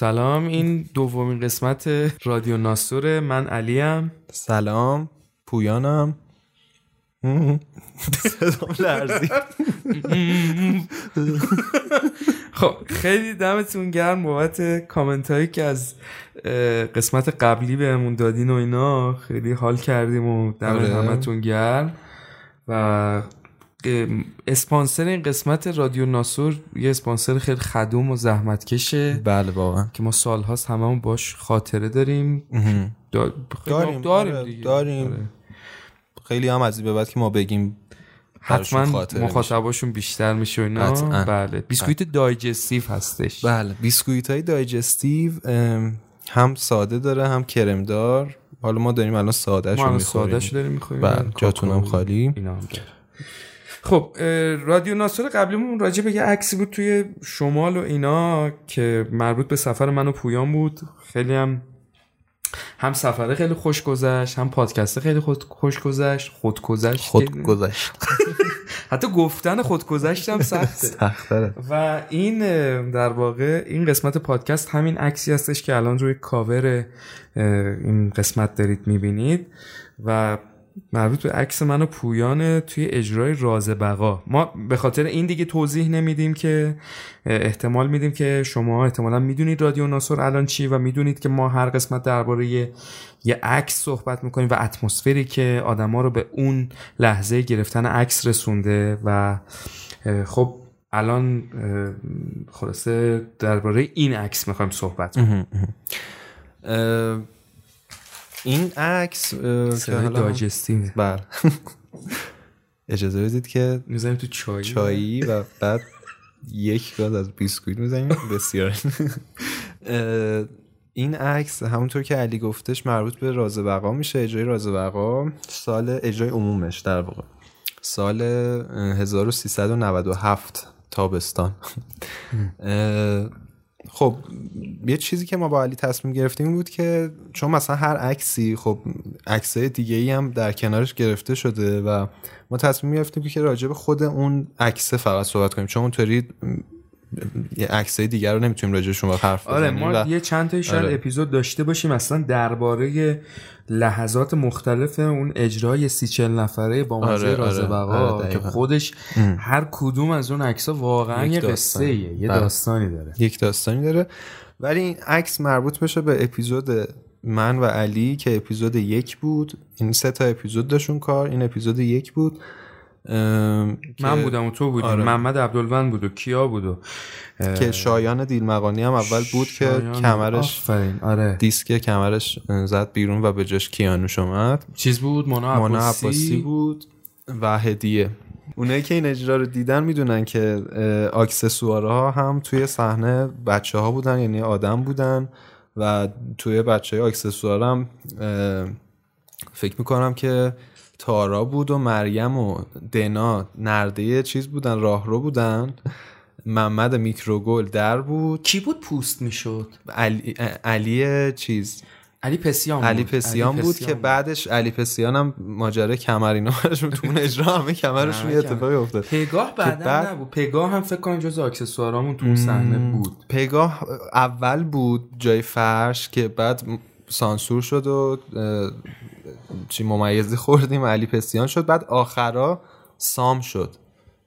سلام این دومین قسمت رادیو ناسوره من علیم. سلام پویانم. صدام لرزید. خب خیلی دمتون گرم بابت کامنت هایی که از قسمت قبلی بهمون دادین و اینا. خیلی حال کردیم و دم آره. همتون گرم. و اسپانسر این قسمت رادیو ناسور یه اسپانسر خیلی خدوم و زحمتکشه. بله واقعا. که ما سالهاست هممون باش خاطره داریم. دا- خیلی داریم داریم آره، دیگه. داریم. آره. خیلی هم از این به بعد که ما بگیم حتما. مخاطباشون بیشتر میشه و اینا. بله. بیسکویت دایجستیو هستش. بله. بیسکویت های دایجستیو هم ساده داره هم کرمدار. حالا ما داریم الان ساده شو می‌خوریم. سادهش داریم می‌خوریم. بله جاتون هم خالی. اینا هم داره. خب رادیو ناصر قبلیمون راجع به یه عکسی بود توی شمال و اینا که مربوط به سفر من و پویان بود. خیلی هم هم سفره خیلی خوش گذشت هم پادکست خیلی خود خوش گذشت. خود گذشت خود گذشت. حتی گفتن خود گذشتم سخته. سختره و این در واقع این قسمت پادکست همین عکسی هستش که الان روی کاور این قسمت دارید می‌بینید. و مربوط به عکس من و پویان توی اجرای راز بقا. ما به خاطر این دیگه توضیح نمیدیم که احتمال میدیم که شما احتمالا می‌دونید رادیو ناصر الان چی و می‌دونید که ما هر قسمت درباره یه عکس صحبت می‌کنیم و اتمسفری که آدما رو به اون لحظه گرفتن عکس رسونده و خب الان خلاصه درباره این عکس می‌خوایم صحبت کنیم. این عکس صدای دایجستیو بله. اجازه بدید که می‌زنیم تو چای چایی و بعد یک گاز از بیسکویت می‌زنیم. بسیار. این عکس همونطور که علی گفتش مربوط به راز بقا میشه اجرای راز بقا سال اجرای عمومش در واقع. سال اه، 1397 تابستان. خب یه چیزی که ما با علی تصمیم گرفتیم بود که چون مثلا هر عکسی خب عکسای دیگه ای هم در کنارش گرفته شده و ما تصمیم گرفتیم که راجع به خود اون عکسه فقط صحبت کنیم. چون اونطوری عکسای دیگر رو نمی‌تونیم راجعشون حرف آره بزنیم ما و یه چند تا شاید آره. اپیزود داشته باشیم اصلا درباره لحظات مختلف اون اجرای سی چل نفره با مزه آره، راز آره، بقا آره، که. خودش هر کدوم از اون عکس واقعا یه. قصه یه بله. داستانی داره یک داستانی داره ولی این عکس مربوط بشه به اپیزود من و علی که اپیزود یک بود این سه تا اپیزود داشون کار این اپیزود یک بود ام، من بودم و تو بودیم. آره. محمد عبدالوند بود و کیا بود و که شایان دیلمقانی هم اول بود که کمرش آفرین. آره. دیسک کمرش زد بیرون و به جاش کیانوش اومد. چیز بود؟ مونا مونا عباسی, عباسی بود و هدیه. اونایی که این اجرا رو دیدن می‌دونن که اه، اکسسوارها هم توی صحنه بچه ها بودن یعنی آدم بودن و توی بچه های هم فکر می‌کنم که تارا بود و مریم و دنا نرده چیز بودن راهرو بودن. محمد میکروگل در بود. کی بود پوست می‌شد؟ علی, علی چیز؟ علی پسیان علی بود. پسیان بود که بعدش علی پسیان هم ماجرا کمر اینا تو اون اجرا همه کمرشون یه اتفاقی افتاد. پگاه بعدا بعد- نبود. پگاه هم فکر کنم جز اکسسوارامون تو اون صحنه بود. پگاه اول بود جای فرش که بعد سانسور شد و چی ممیزی خوردیم علی پسیان شد. بعد آخرا سام شد.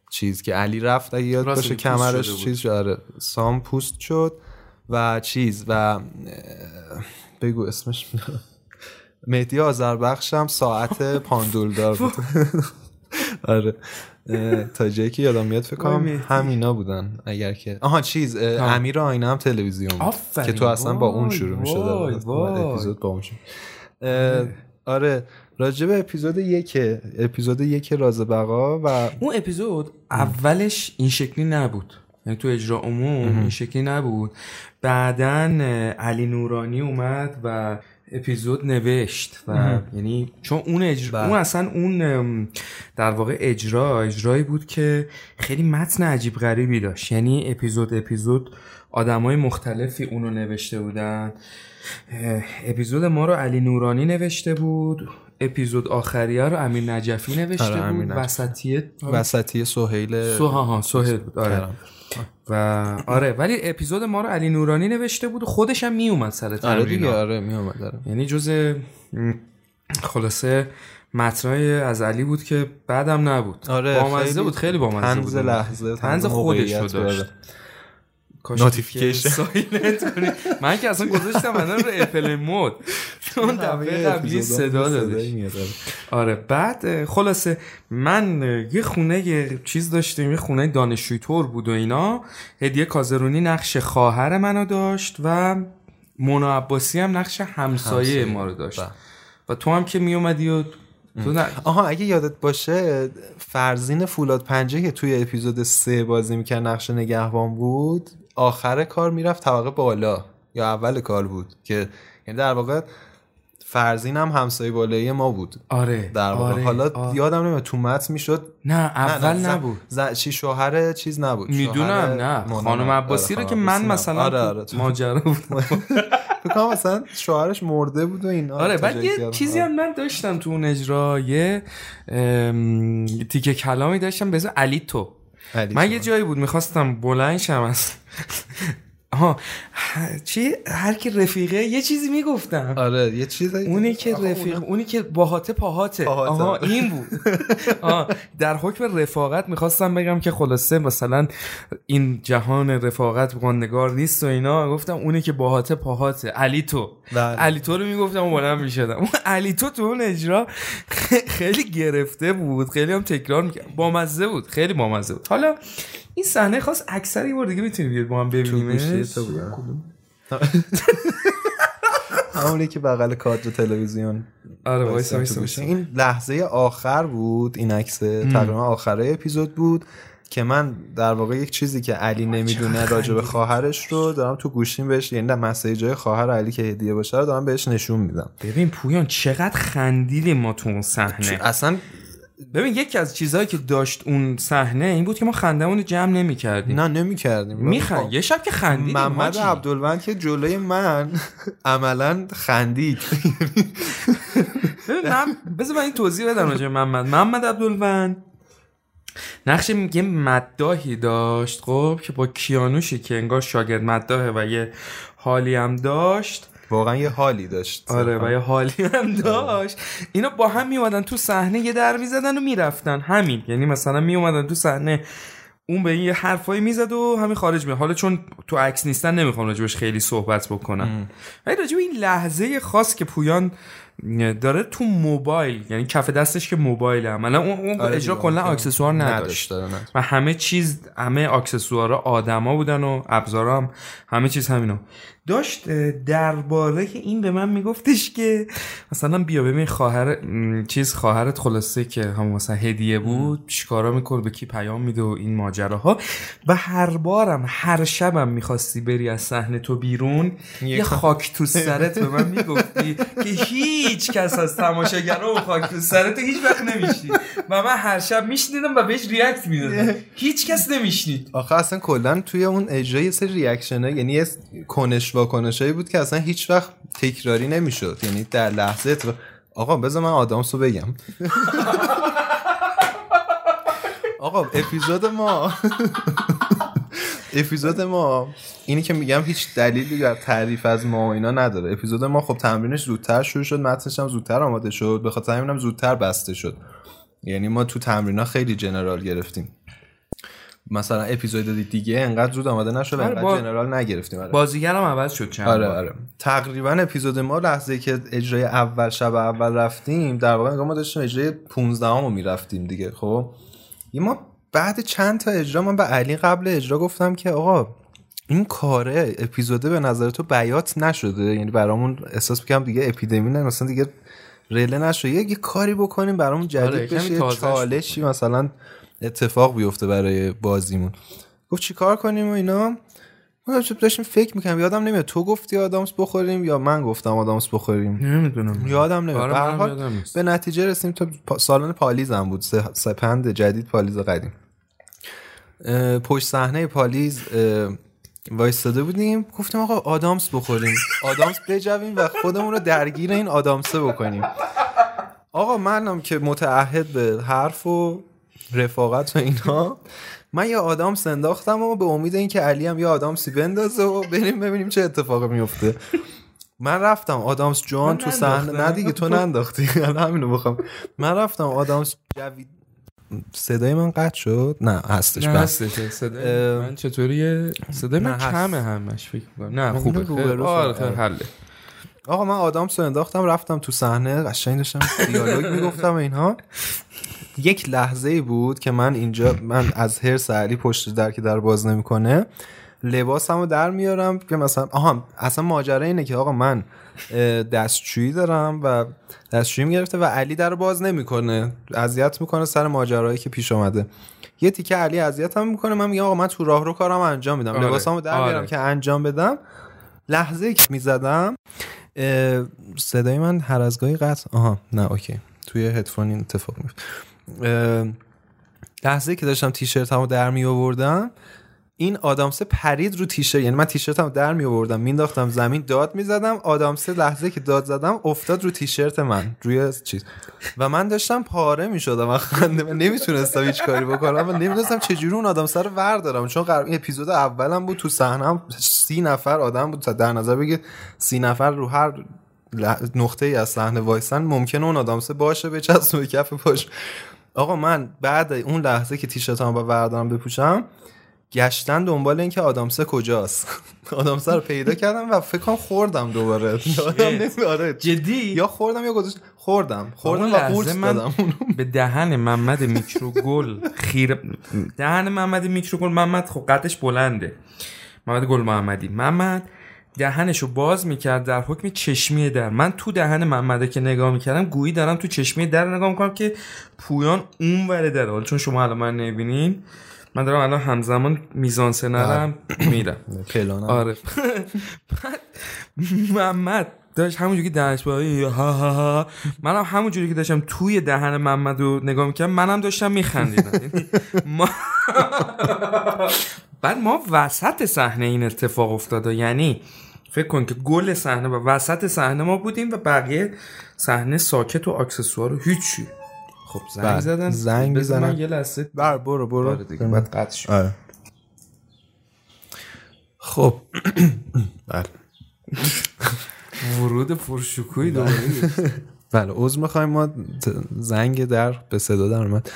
چیز که علی رفت اگه یاد باشه شده کمرش. چیز شد. آره سام پوست شد و چیز و بگو اسمش. مهدی آذربخش هم ساعت پاندولدار بود. آره. تا جایی که یادم میاد فکر کنم. همینا بودن اگر که آها چیز. امیر آینه هم تلویزیون بود. که تو اصلا با اون شروع می‌شد. اپیزود با اون شروع آره راجع به اپیزود یک اپیزود یک راز بقا و اون اپیزود اولش این شکلی نبود یعنی تو اجرا عموم این شکلی نبود بعدا علی نورانی اومد و اپیزود نوشت و یعنی چون اون اجرا. اون اصلا اون در واقع اجرا اجرایی بود که خیلی متن عجیب غریبی داشت یعنی اپیزود اپیزود آدمای مختلفی اونو نوشته بودن اپیزود ما رو علی نورانی نوشته بود اپیزود آخریه رو امیر نجفی نوشته آره، امیر بود. وسطیه وسطی سهیل سوها ها سهیل بود آره. و آره ولی اپیزود ما رو علی نورانی نوشته بود و خودش هم میومد سر آره دیگه آره میومد داره یعنی جز خلاصه متنای از علی بود که بعدم نبود. آره بامزه بود خیلی بامزه بود. لحظه طنز خودش رو داشت. آره. کاش notification. کنی من که اصلا گذاشتم الان رو اپل مود چون دفعه قبلی صدا دادش میاد، آره. آره بعد خلاصه من یه خونه یه چیز داشتیم یه خونه دانشجوی طور بود و اینا هدیه کازرونی نقش خواهر منو داشت و مونا عباسی هم نقش همسایه, همسایه. ما رو داشت بله. و تو هم که می اومدی و تو نه آها اگه یادت باشه فرزین فولاد پنجه که توی اپیزود سه بازی می‌کرد نقش نگهبان بود آخر کار می‌رفت طبقه بالا یا اول کار بود که یعنی در واقع فرزین هم همسایه بالایی ما بود. آره در واقع. آره، حالا آره. یادم نمیاد تو متن می‌شد. نه نه، اول نه، ز- نبود. ز- چی شوهر چیز نبود. می‌دونم نه. خانم نبود. عباسی آره، رو که من مثلا. آره آره تو- ماجرا بود فکر مثلا شوهرش مرده بود و این آره بعد یه چیزی هم من داشتم تو اون اجرا یه ام، تیکه کلامی داشتم به اسم علی تو. من یه جایی بود می‌خواستم بلند شم از آها. چی؟ هر کی رفیقه یه چیزی می‌گفتم. آره یه چیز اونی که رفیق اونی که باهاته پاهاته. آها این بود. آها در حکم رفاقت می‌خواستم بگم که خلاصه مثلا این جهان رفاقت نگار نیست و اینا. گفتم اونی که باهاته پاهاته. علی تو. بله. علی تو رو می‌گفتم بلند می‌شدم. اون علی تو تو اون اجرا خیلی گرفته بود. خیلی هم تکرار می‌کرد. بامزه بود. خیلی بامزه بود. حالا این صحنه خاص اکثر یه بار دیگه می‌تونیم بیاد با هم گوشی ببینیم تو بودم. همونی که بغل کادر تلویزیون آره گوشی. وایسا. این لحظه آخر بود این عکس تقریبا آخره اپیزود بود که من در واقع یک چیزی که علی نمی‌دونه راجع به خواهرش رو دارم تو گوشیم بهش یعنی در مسیجای خواهر علی که هدیه باشه رو دارم بهش نشون میدم ببین پویان چقدر خندیدیم ما تو اون صحنه اصلا ببین یکی از چیزهایی که داشت اون صحنه این بود که ما خندمون رو جمع نمی‌کردیم. نه نمی‌کردیم. میخند. یه شب که خندیدیم محمد. عبدالوند که جلوی من عملا خندید. بذار من این توضیح بدم راجع محمد. محمد عبدالوند نقش یه مداحی داشت خب که با کیانوشی که انگار شاگرد مداحه و یه حالی هم داشت واقعا یه حالی داشت. آره و یه حالی هم داشت. اینا با هم میومدن تو صحنه یه در می‌زدن و می‌رفتن. همین. یعنی مثلا میومدن تو صحنه اون به این یه حرفایی می‌زد و همین خارج میاد حالا چون تو عکس نیستن نمی‌خوام راجبش خیلی صحبت بکنم. ولی راجب این لحظه خاص که پویان داره تو موبایل یعنی کف دستش که موبایل عملا اون, اون آره اجرا. کلا اکسسوار نداشت. و همه چیز همه اکسسوارا آدما بودن و ابزارا هم همه چیز همینو. داشت درباره این به من میگفتش که مثلا بیا ببین خواهر چیز خواهرت خلاصه که هم مثلا هدیه بود چیکارا می‌کنه به کی پیام میده و این ماجراها. و هر بارم هر شبم می‌خواستی بری از صحنه تو بیرون یه خاک تو سرت به من می‌گفتی که هیچ کس از تماشاگرها اون خاک تو سرت هیچ وقت نمیشنید. و من هر شب میشنیدم و بهش react می‌دادم. هیچ کس نمیشنید. آخه اصلا کلا توی اون اجرا یه سری reaction یعنی یه کنش واکنشایی بود که اصلا هیچ وقت تکراری نمی‌شد. یعنی در لحظه اتفاق- آقا بذار من آدامس رو بگم. آقا اپیزود ما اپیزود ما اینی که میگم هیچ دلیلی در تعریف از ما و اینا نداره. اپیزود ما خب تمرینش زودتر شروع شد متنش هم زودتر آماده شد به خاطر همینم زودتر بسته شد. یعنی ما تو تمرینا خیلی جنرال گرفتیم. مثلا اپیزود دیگه انقدر زود آماده نشد آره، انقدر با- جنرال نگرفتیم آره. بازیگرم عوض شد چند آره بار. آره تقریبا اپیزود ما لحظه که اجرای اول شب اول رفتیم در واقع ما داشتیم اجرای 15 رو می‌رفتیم دیگه خب یه ما بعد چند تا اجرا من به علی قبل اجرا گفتم که آقا این کاره اپیزوده به نظر تو بیات نشده یعنی برامون احساس می‌کنم دیگه اپیدمی نه مثلا دیگه رله نشده یه, کاری بکنیم برامون جدید آره، بشه. چالشی مثلا اتفاق بیفته برای بازیمون. گفت چیکار کنیم و اینا؟ ما داشتیم- فکر می‌کنم یادم نمیاد. تو گفتی آدامس بخوریم یا من گفتم آدامس بخوریم؟ نمی‌دونم. یادم نمیاد. آره، به نتیجه رسیدیم پا- سالن پالیز هم بود. سپند جدید پالیز قدیم. پشت صحنه پالیز وایستاده بودیم. گفتیم آقا آدامس بخوریم. آدامس بجویم و خودمون رو درگیر این آدامسه بکنیم. آقا منم که متعهد به حرف و رفاقت و اینا. من یه آدم سنداختم و به امید اینکه علی هم یه آدامسی بندازه و بریم ببینیم چه اتفاقی میفته. من رفتم آدامس جان تو صحنه نه دیگه تو ننداختی. همینو بخوام. من رفتم آدامس جوید صدای من قطع شد؟ نه هستش. نه بله. هستش. صدای من چطوریه صدای من. کمه همش فکر کنم نه خوبه. خیلی آره حله. آقا من آدامس رو انداختم رفتم تو صحنه قشنگ داشتم دیالوگ می‌گفتم اینها. یک لحظه ای بود که من اینجا من از هر علی پشت در که در باز نمی‌کنه لباسمو در میارم که مثلا آها اصلا ماجرا اینه که آقا من دستشویی دارم و دستشویی گرفته و علی در باز نمی‌کنه اذیت می‌کنه سر ماجرایی که پیش اومده. یه تیکه علی اذیتم می‌کنه من میگم آقا من تو راه رو کارم انجام میدم. آره، لباسمو در میارم آره. که انجام بدم. لحظه که می‌زدم صدای من هر از گاهی قطع آها نه اوکی توی هدفون این اتفاق میفته لحظه که داشتم تیشرتمو در می آوردم این آدامسه پرید رو تیشرت یعنی من تیشرتمو در می آوردم مینداختم زمین داد می‌زدم آدامسه لحظه که داد زدم افتاد رو تیشرت من روی چیز. و من داشتم پاره می شدم و خنده من نمی‌تونستم هیچ کاری بکنم و نمی‌دونستم چجوری اون آدامسه رو وردارم. چون قرار این اپیزود اولم بود تو صحنه سی نفر آدم بود در نظر بگیر سی نفر رو هر نقطه ای از صحنه وایسن ممکنه اون آدامسه باشه به چسب به کف پاش. آقا من بعد اون لحظه که تیشرتمو با وردارم بپوشم گشتن دنبال اینکه آدامسه کجاست. آدامسه رو پیدا کردم و فکر کنم خوردم دوباره. آره. جدی؟ یا خوردم یا گذاشت. خوردم. خوردم و قورت دادم به دهن محمد میکروگل خیر دهن محمد میکروگل محمد خب قدش بلنده. محمد گل محمدی. محمد دهنشو باز می‌کرد در حکم چشمی در. من تو دهن محمده که نگاه می‌کردم گویی دارم تو چشمی در نگاه می‌کنم که پویان اون وره در. حال چون شما الان من نبینین من دارم الان همزمان میزان سنرم میرم. پلانم. آره. محمد داشت همونجوری که دهنش با ها ها ها. منم همونجوری که داشتم توی دهن محمد رو نگاه می‌کردم منم داشتم میخندیدم. یعنی ما بعد ما وسط صحنه این اتفاق افتاده یعنی فکر کن که گل صحنه و وسط صحنه ما بودیم و بقیه صحنه ساکت و اکسسوار و هیچی. خب زنگ بله. زدن. زنگ می‌زنن. یه لحظه بر برو برو. آره دیگه بعد قطع شد. آره. خب. بله. ورود پرشکوهی دوباره بله عذر می‌خوایم. ما زنگ در به صدا در اومد.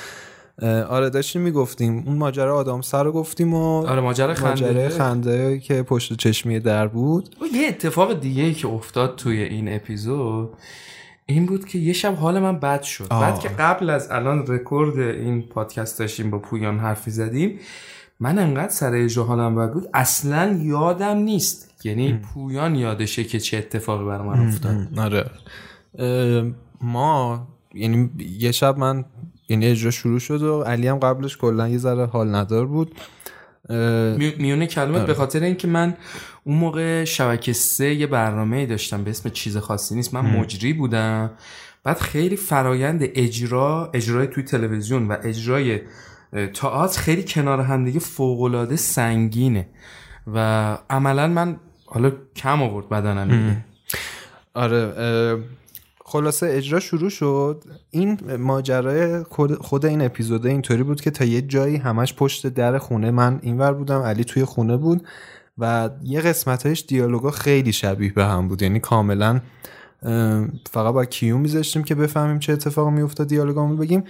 آره داشتیم می‌گفتیم. اون ماجرا آدم سر رو گفتیم و آره ماجرا خنده. خنده که پشت چشمی در بود. و یه اتفاق دیگه ای که افتاد توی این اپیزود این بود که یه شب حال من بد شد. آه. بعد که قبل از الان رکورد این پادکست داشتیم با پویان حرفی زدیم من انقدر سر اجرا حالم بد بود. اصلا یادم نیست یعنی پویان یادشه که چه اتفاقی بر من افتاد. آره. ما یعنی یه شب من یعنی اجرا شروع شد و علی هم قبلش کلا یه ذره حال ندار بود. میونه کلمات به خاطر اینکه من اون موقع شبکه سه یه برنامه داشتم به اسم چیز خاصی نیست. من مجری بودم. بعد خیلی فرایند اجرا اجرای توی تلویزیون و اجرای تئاتر خیلی کنار همدیگه فوقالعاده سنگینه. و عملا من حالا کم آورد بدنم آره خلاصه اجرا شروع شد. این ماجرای خود- این اپیزوده اینطوری بود که تا یه جایی همش پشت در خونه من اینور بودم علی توی خونه بود و یه قسمتش دیالوگا خیلی شبیه به هم بود. یعنی کاملا فقط با کیو میذاشتیم که بفهمیم چه اتفاقی میافتاد دیالوگامون بگیم.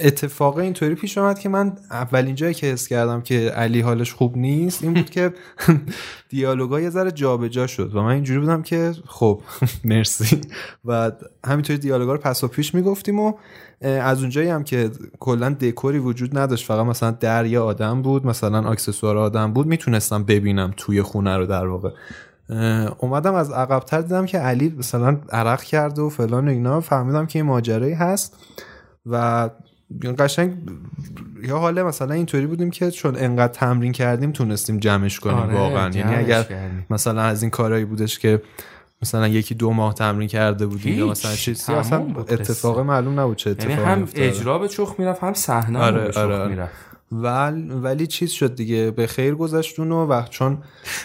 اتفاق اینطوری پیش اومد که من اولین جایی که حس کردم که علی حالش خوب نیست این بود که دیالوگا یه ذره جابجا شد و من اینجوری بودم که خب مرسی. و همینطوری دیالوگا رو پس و پیش می‌گفتیم و از اونجایی هم که کلا دکوری وجود نداشت فقط مثلا در یه آدم بود مثلا اکسسوار آدم بود می‌تونستم ببینم توی خونه رو در واقع. اومدم از عقبتر دیدم که علی مثلا عرق کرده و فلان و اینا فهمیدم که این ماجرایی هست. و قشنگ یا حالا مثلا اینطوری بودیم که چون انقدر تمرین کردیم تونستیم جمعش کنیم آره، واقعا یعنی اگر کردیم. مثلا از این کارهایی بودش که مثلا یکی دو ماه تمرین کرده بودیم یا. مثلا چیزی اصلا اتفاق. معلوم نبود چه یعنی اتفاقی هم می‌افتاده. اجرا به چخ می‌رفت هم صحنه آره، به چخ آره، آره. می‌رفت ولی ولی چیز شد دیگه به خیر گذشت اونو و چون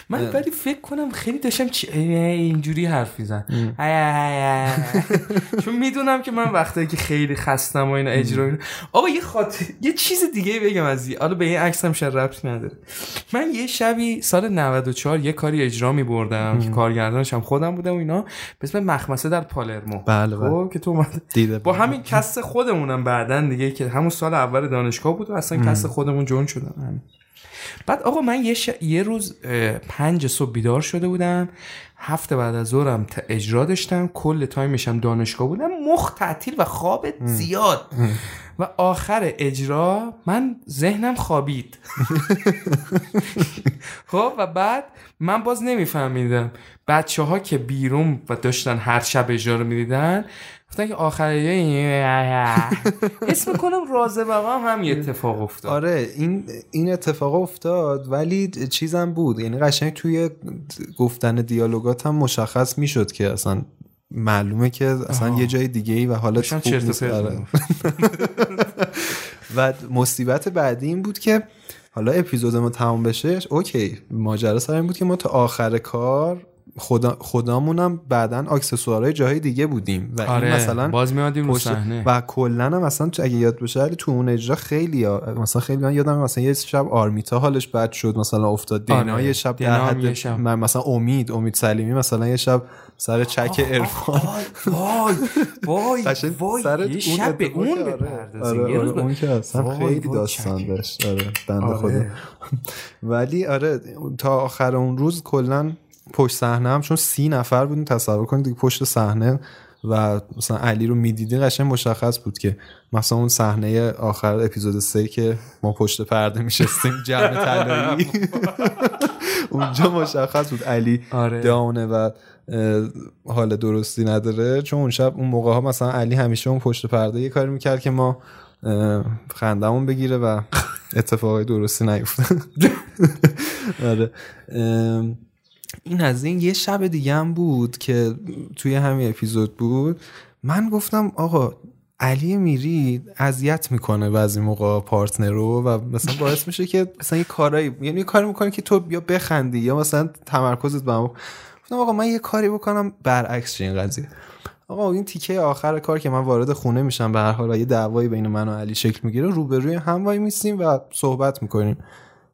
من ولی فکر کنم خیلی داشتم چی... اینجوری حرف میزن چون می‌دونم که من وقتی که خیلی خستم و اینا اجرا اینا آقا یه خاطر یه چیز دیگه بگم از حالا به این عکسم شاید ربطی نداره. من یه شبی سال 94 یه کاری اجرا می بردم که کارگردانش هم خودم بودم و اینا. به اسم مخمسه در پالرمو. بله بله. خب که تو با همین کس خودمونم بعدن دیگه که همون سال اول دانشگاه بود و اصلا کس خودمون جون شدم. بعد آقا من یه, ش... یه روز پنج صبح بیدار شده بودم. هفته بعد از ظهرم ت- اجرا داشتم. کل تایمشم دانشگاه بودم. مخ تعطیل و خواب زیاد. و آخر اجرا من ذهنم خوابید. خب و بعد من باز نمیفهمیدم. بچه ها که بیرون و داشتن هر شب اجرا رو می‌دیدن گفتن که آخر اسم کنم رازه بقا هم یه اتفاق افتاد. آره این این اتفاق افتاد ولی چیزم بود. یعنی قشنگ توی گفتن دیالوگات هم مشخص می‌شد که اصلا معلومه که اصلا آها. یه جای دیگه ای و حالت خوب نیست. آره. و مصیبت بعدی این بود که حالا اپیزود ما تمام بشه اوکی ماجرا سر این بود که ما تا آخر کار خدا خدامونم بعدا اکسسوارهای جاهای دیگه بودیم و این آره مثلا باز میادیم رو پشت- صحنه و کلا هم مثلا تو اگه یاد ولی تو اون اجرا خیلی ها- مثلا خیلی من یادم مثلا یه شب آرمیتا حالش بد شد مثلا افتاد دینا آره. یه شب در حد شب. من مثلا امید امید سلیمی مثلا یه شب سر چک ارفان وای وای وای سر یه اون شب به اون آره. بپردازیم آره یه روز آره به- اون که اصلا خیلی داستان. داشت آره بنده. خدا ولی آره تا آخر اون روز کلا پشت صحنه هم چون سی نفر بودیم تصور کنید دیگه پشت صحنه و مثلا علی رو می‌دیدین قشنگ مشخص بود که مثلا اون صحنه آخر اپیزود سه که ما پشت پرده میشستیم جمع طلایی. اونجا مشخص بود علی آره. داونه و حال درستی نداره. چون اون شب اون موقع ها مثلا علی همیشه اون پشت پرده یه کاری می‌کرد که ما خندمون بگیره و اتفاقای درستی نیفتن آره. این از این یه شب دیگه هم بود که توی همین اپیزود بود. من گفتم آقا علی میری اذیت می‌کنه بعضی موقع پارتنر رو و مثلا باعث میشه که مثلا یه کارایی یعنی یه کاری می‌کنه که تو یا بخندی یا مثلا تمرکزت به گفتم آقا من یه کاری بکنم برعکس این قضیه. آقا این تیکه آخر کار که من وارد خونه میشم به هر حال و یه دعوایی بین من و علی شکل می‌گیره روبروی هم وای میسیم و صحبت می‌کنیم.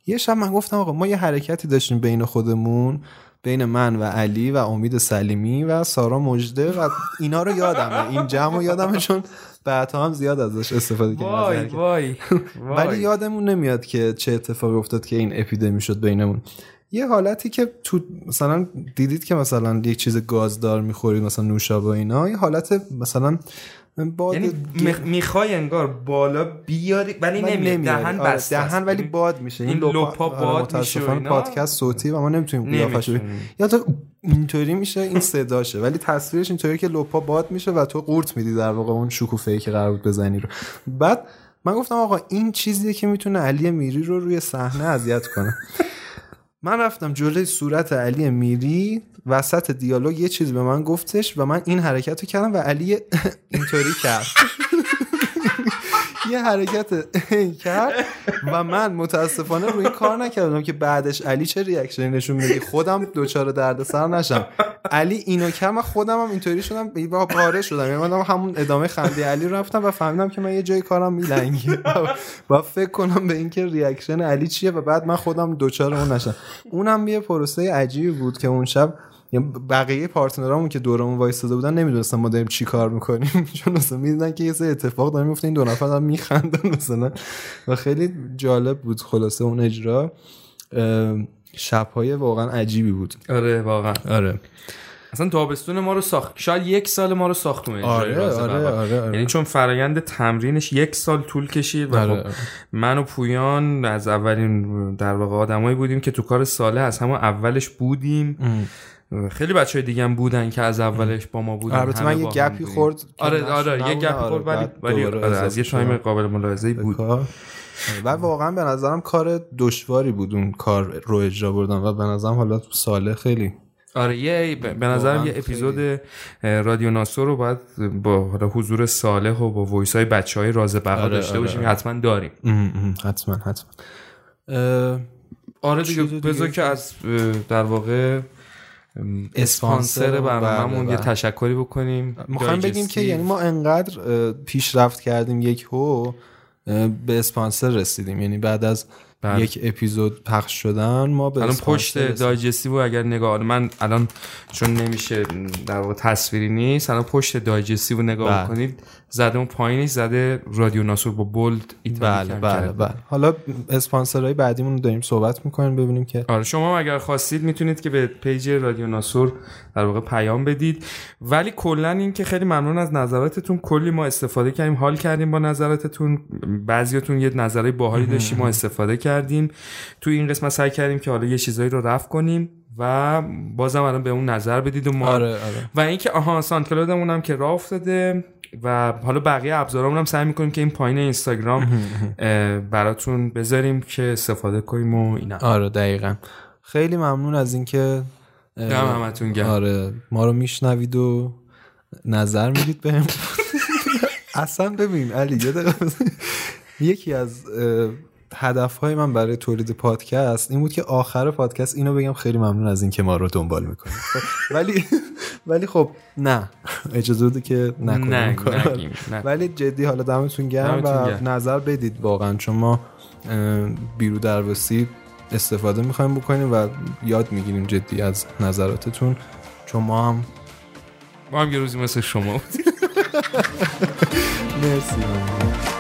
یه شب من گفتم آقا ما یه حرکتی داشتیم بین خودمون بین من و علی و امید سلیمی و سارا مجده و اینا رو یادمه این جمع رو یادمه چون بعدها هم زیاد ازش استفاده کردیم وای. وای ولی. یادمون نمیاد که چه اتفاقی افتاد که این اپیدمی شد بینمون یه حالتی که تو مثلا دیدید که مثلا یک چیز گازدار می‌خورید مثلا نوشابه اینا یه حالت مثلا باد یعنی میخ- می‌خوای انگار بالا بیاری ولی نمیاد. دهن آره، بسته. دهن ولی یعنی باد میشه این لپا- آره، باد میشه. پادکست صوتی و ما نمی‌تونیم قیافش. یا تو اینطوری میشه این صداشه ولی تصویرش اینطوری که لپا باد میشه و تو قورت میدی در واقع اون شکوفه ای که قرار بود بزنی رو بعد من گفتم آقا این چیزیه که می‌تونه علی میری رو روی صحنه اذیت کنه من رفتم جلوی صورت علی میری وسط دیالوگ یه چیز به من گفتش و من این حرکت رو کردم و علی اینطوری کرد. یه حرکت کرد و من متاسفانه روی کار نکردم که بعدش علی چه ریاکشنی نشون میده. خودم دوچار دردسر نشم. علی اینو کرد من خودم هم اینطوری شدم با پاره شدم. یعنی من همون ادامه خنده علی رفتم و فهمیدم که من یه جای کارم میلنگه. و فکر کنم به اینکه reaction علی چیه و بعد من خودم دوچار اون نشم. اونم یه پروسه عجیبی بود که اون شب یعنی بقیه partner امون که دورمون وایستاده بودن نمی‌دونستن ما داریم چی کار می‌کنیم. چون مثلا می‌دیدن که یه سری اتفاق داره میفته این دو نفر دارن میخندن مثلا. و خیلی جالب بود خلاصه اون اجرا. شبهای واقعا عجیبی بود. آره واقعا. آره. اصلا تابستون ما رو ساخت. شاید یک سال ما رو ساخت اون آره آره. آره, آره. یعنی چون فرایند تمرینش یک سال طول کشید و آره. خب من و پویان از اولین در واقع آدمایی بودیم که تو کار ساله از همون اولش بودیم. خیلی بچه های دیگه هم بودن که از اولش با ما بودن البته همه من یه گپی. خورد آره آره یه گپی آره، خورد ولی ولی آره، از یه شدم. قابل ملاحظه بود و واقعا به نظرم کار دشواری بود اون کار رو اجرا بردن و به نظرم حالا ساله خیلی آره یه به نظرم یه اپیزود رادیو ناسو رو باید با حضور صالح و با voice های بچه های راز بقا آره داشته آره باشیم آره. حتما داریم حتما حتما آره دیگه بذار که از در واقع اسپانسر برنامه‌مون یه تشکری بکنیم. می‌خوایم بگیم که یعنی ما انقدر پیشرفت کردیم یک هو به اسپانسر رسیدیم. یعنی بعد از بله. یک اپیزود پخش شدن ما به الان پشت digestive اگر نگاه من الان چون نمیشه در واقع تصویری نیست الان پشت digestive نگاه بله. کنید زده اون پایینش زده رادیو ناسور با bold بله بله بله. حالا اسپانسرهای بعدیمون رو داریم صحبت می‌کنیم ببینیم که آره شما اگر خواستید می‌تونید که به page رادیو ناسور در واقع پیام بدید. ولی کلا این که خیلی ممنون از نظراتتون. کلی ما استفاده کردیم حال کردیم با نظراتتون. بعضیاتون یه نظرهای باحالی داشتیم ما استفاده کردیم تو این قسمت سعی کردیم که حالا یه چیزایی رو رفع کنیم و بازم الان به اون نظر بدید و ما آره، آره. و اینکه آها سانت کلودمون هم که راه افتاده و حالا بقیه ابزارامون هم سعی می‌کنیم که این پایین اینستاگرام براتون بذاریم که استفاده کنیم و اینا. آره دقیقا. خیلی ممنون از اینکه دم همتون گرم. آره ما رو میشنوید و نظر می‌دید بهم. اصلا ببین علی یکی از هدف های من برای تولید پادکست این بود که آخر پادکست اینو بگم خیلی ممنون از اینکه ما رو دنبال می‌کنید. ولی ولی خب نه. اجازه بده که نکنیم ولی جدی حالا دمتون گرم و نظر بدید واقعا. چون ما بیرو درواسی استفاده می‌خوایم بکنیم و یاد می‌گیریم جدی از نظراتتون. چون ما هم ما هم یه روزی مثل شما مرسی.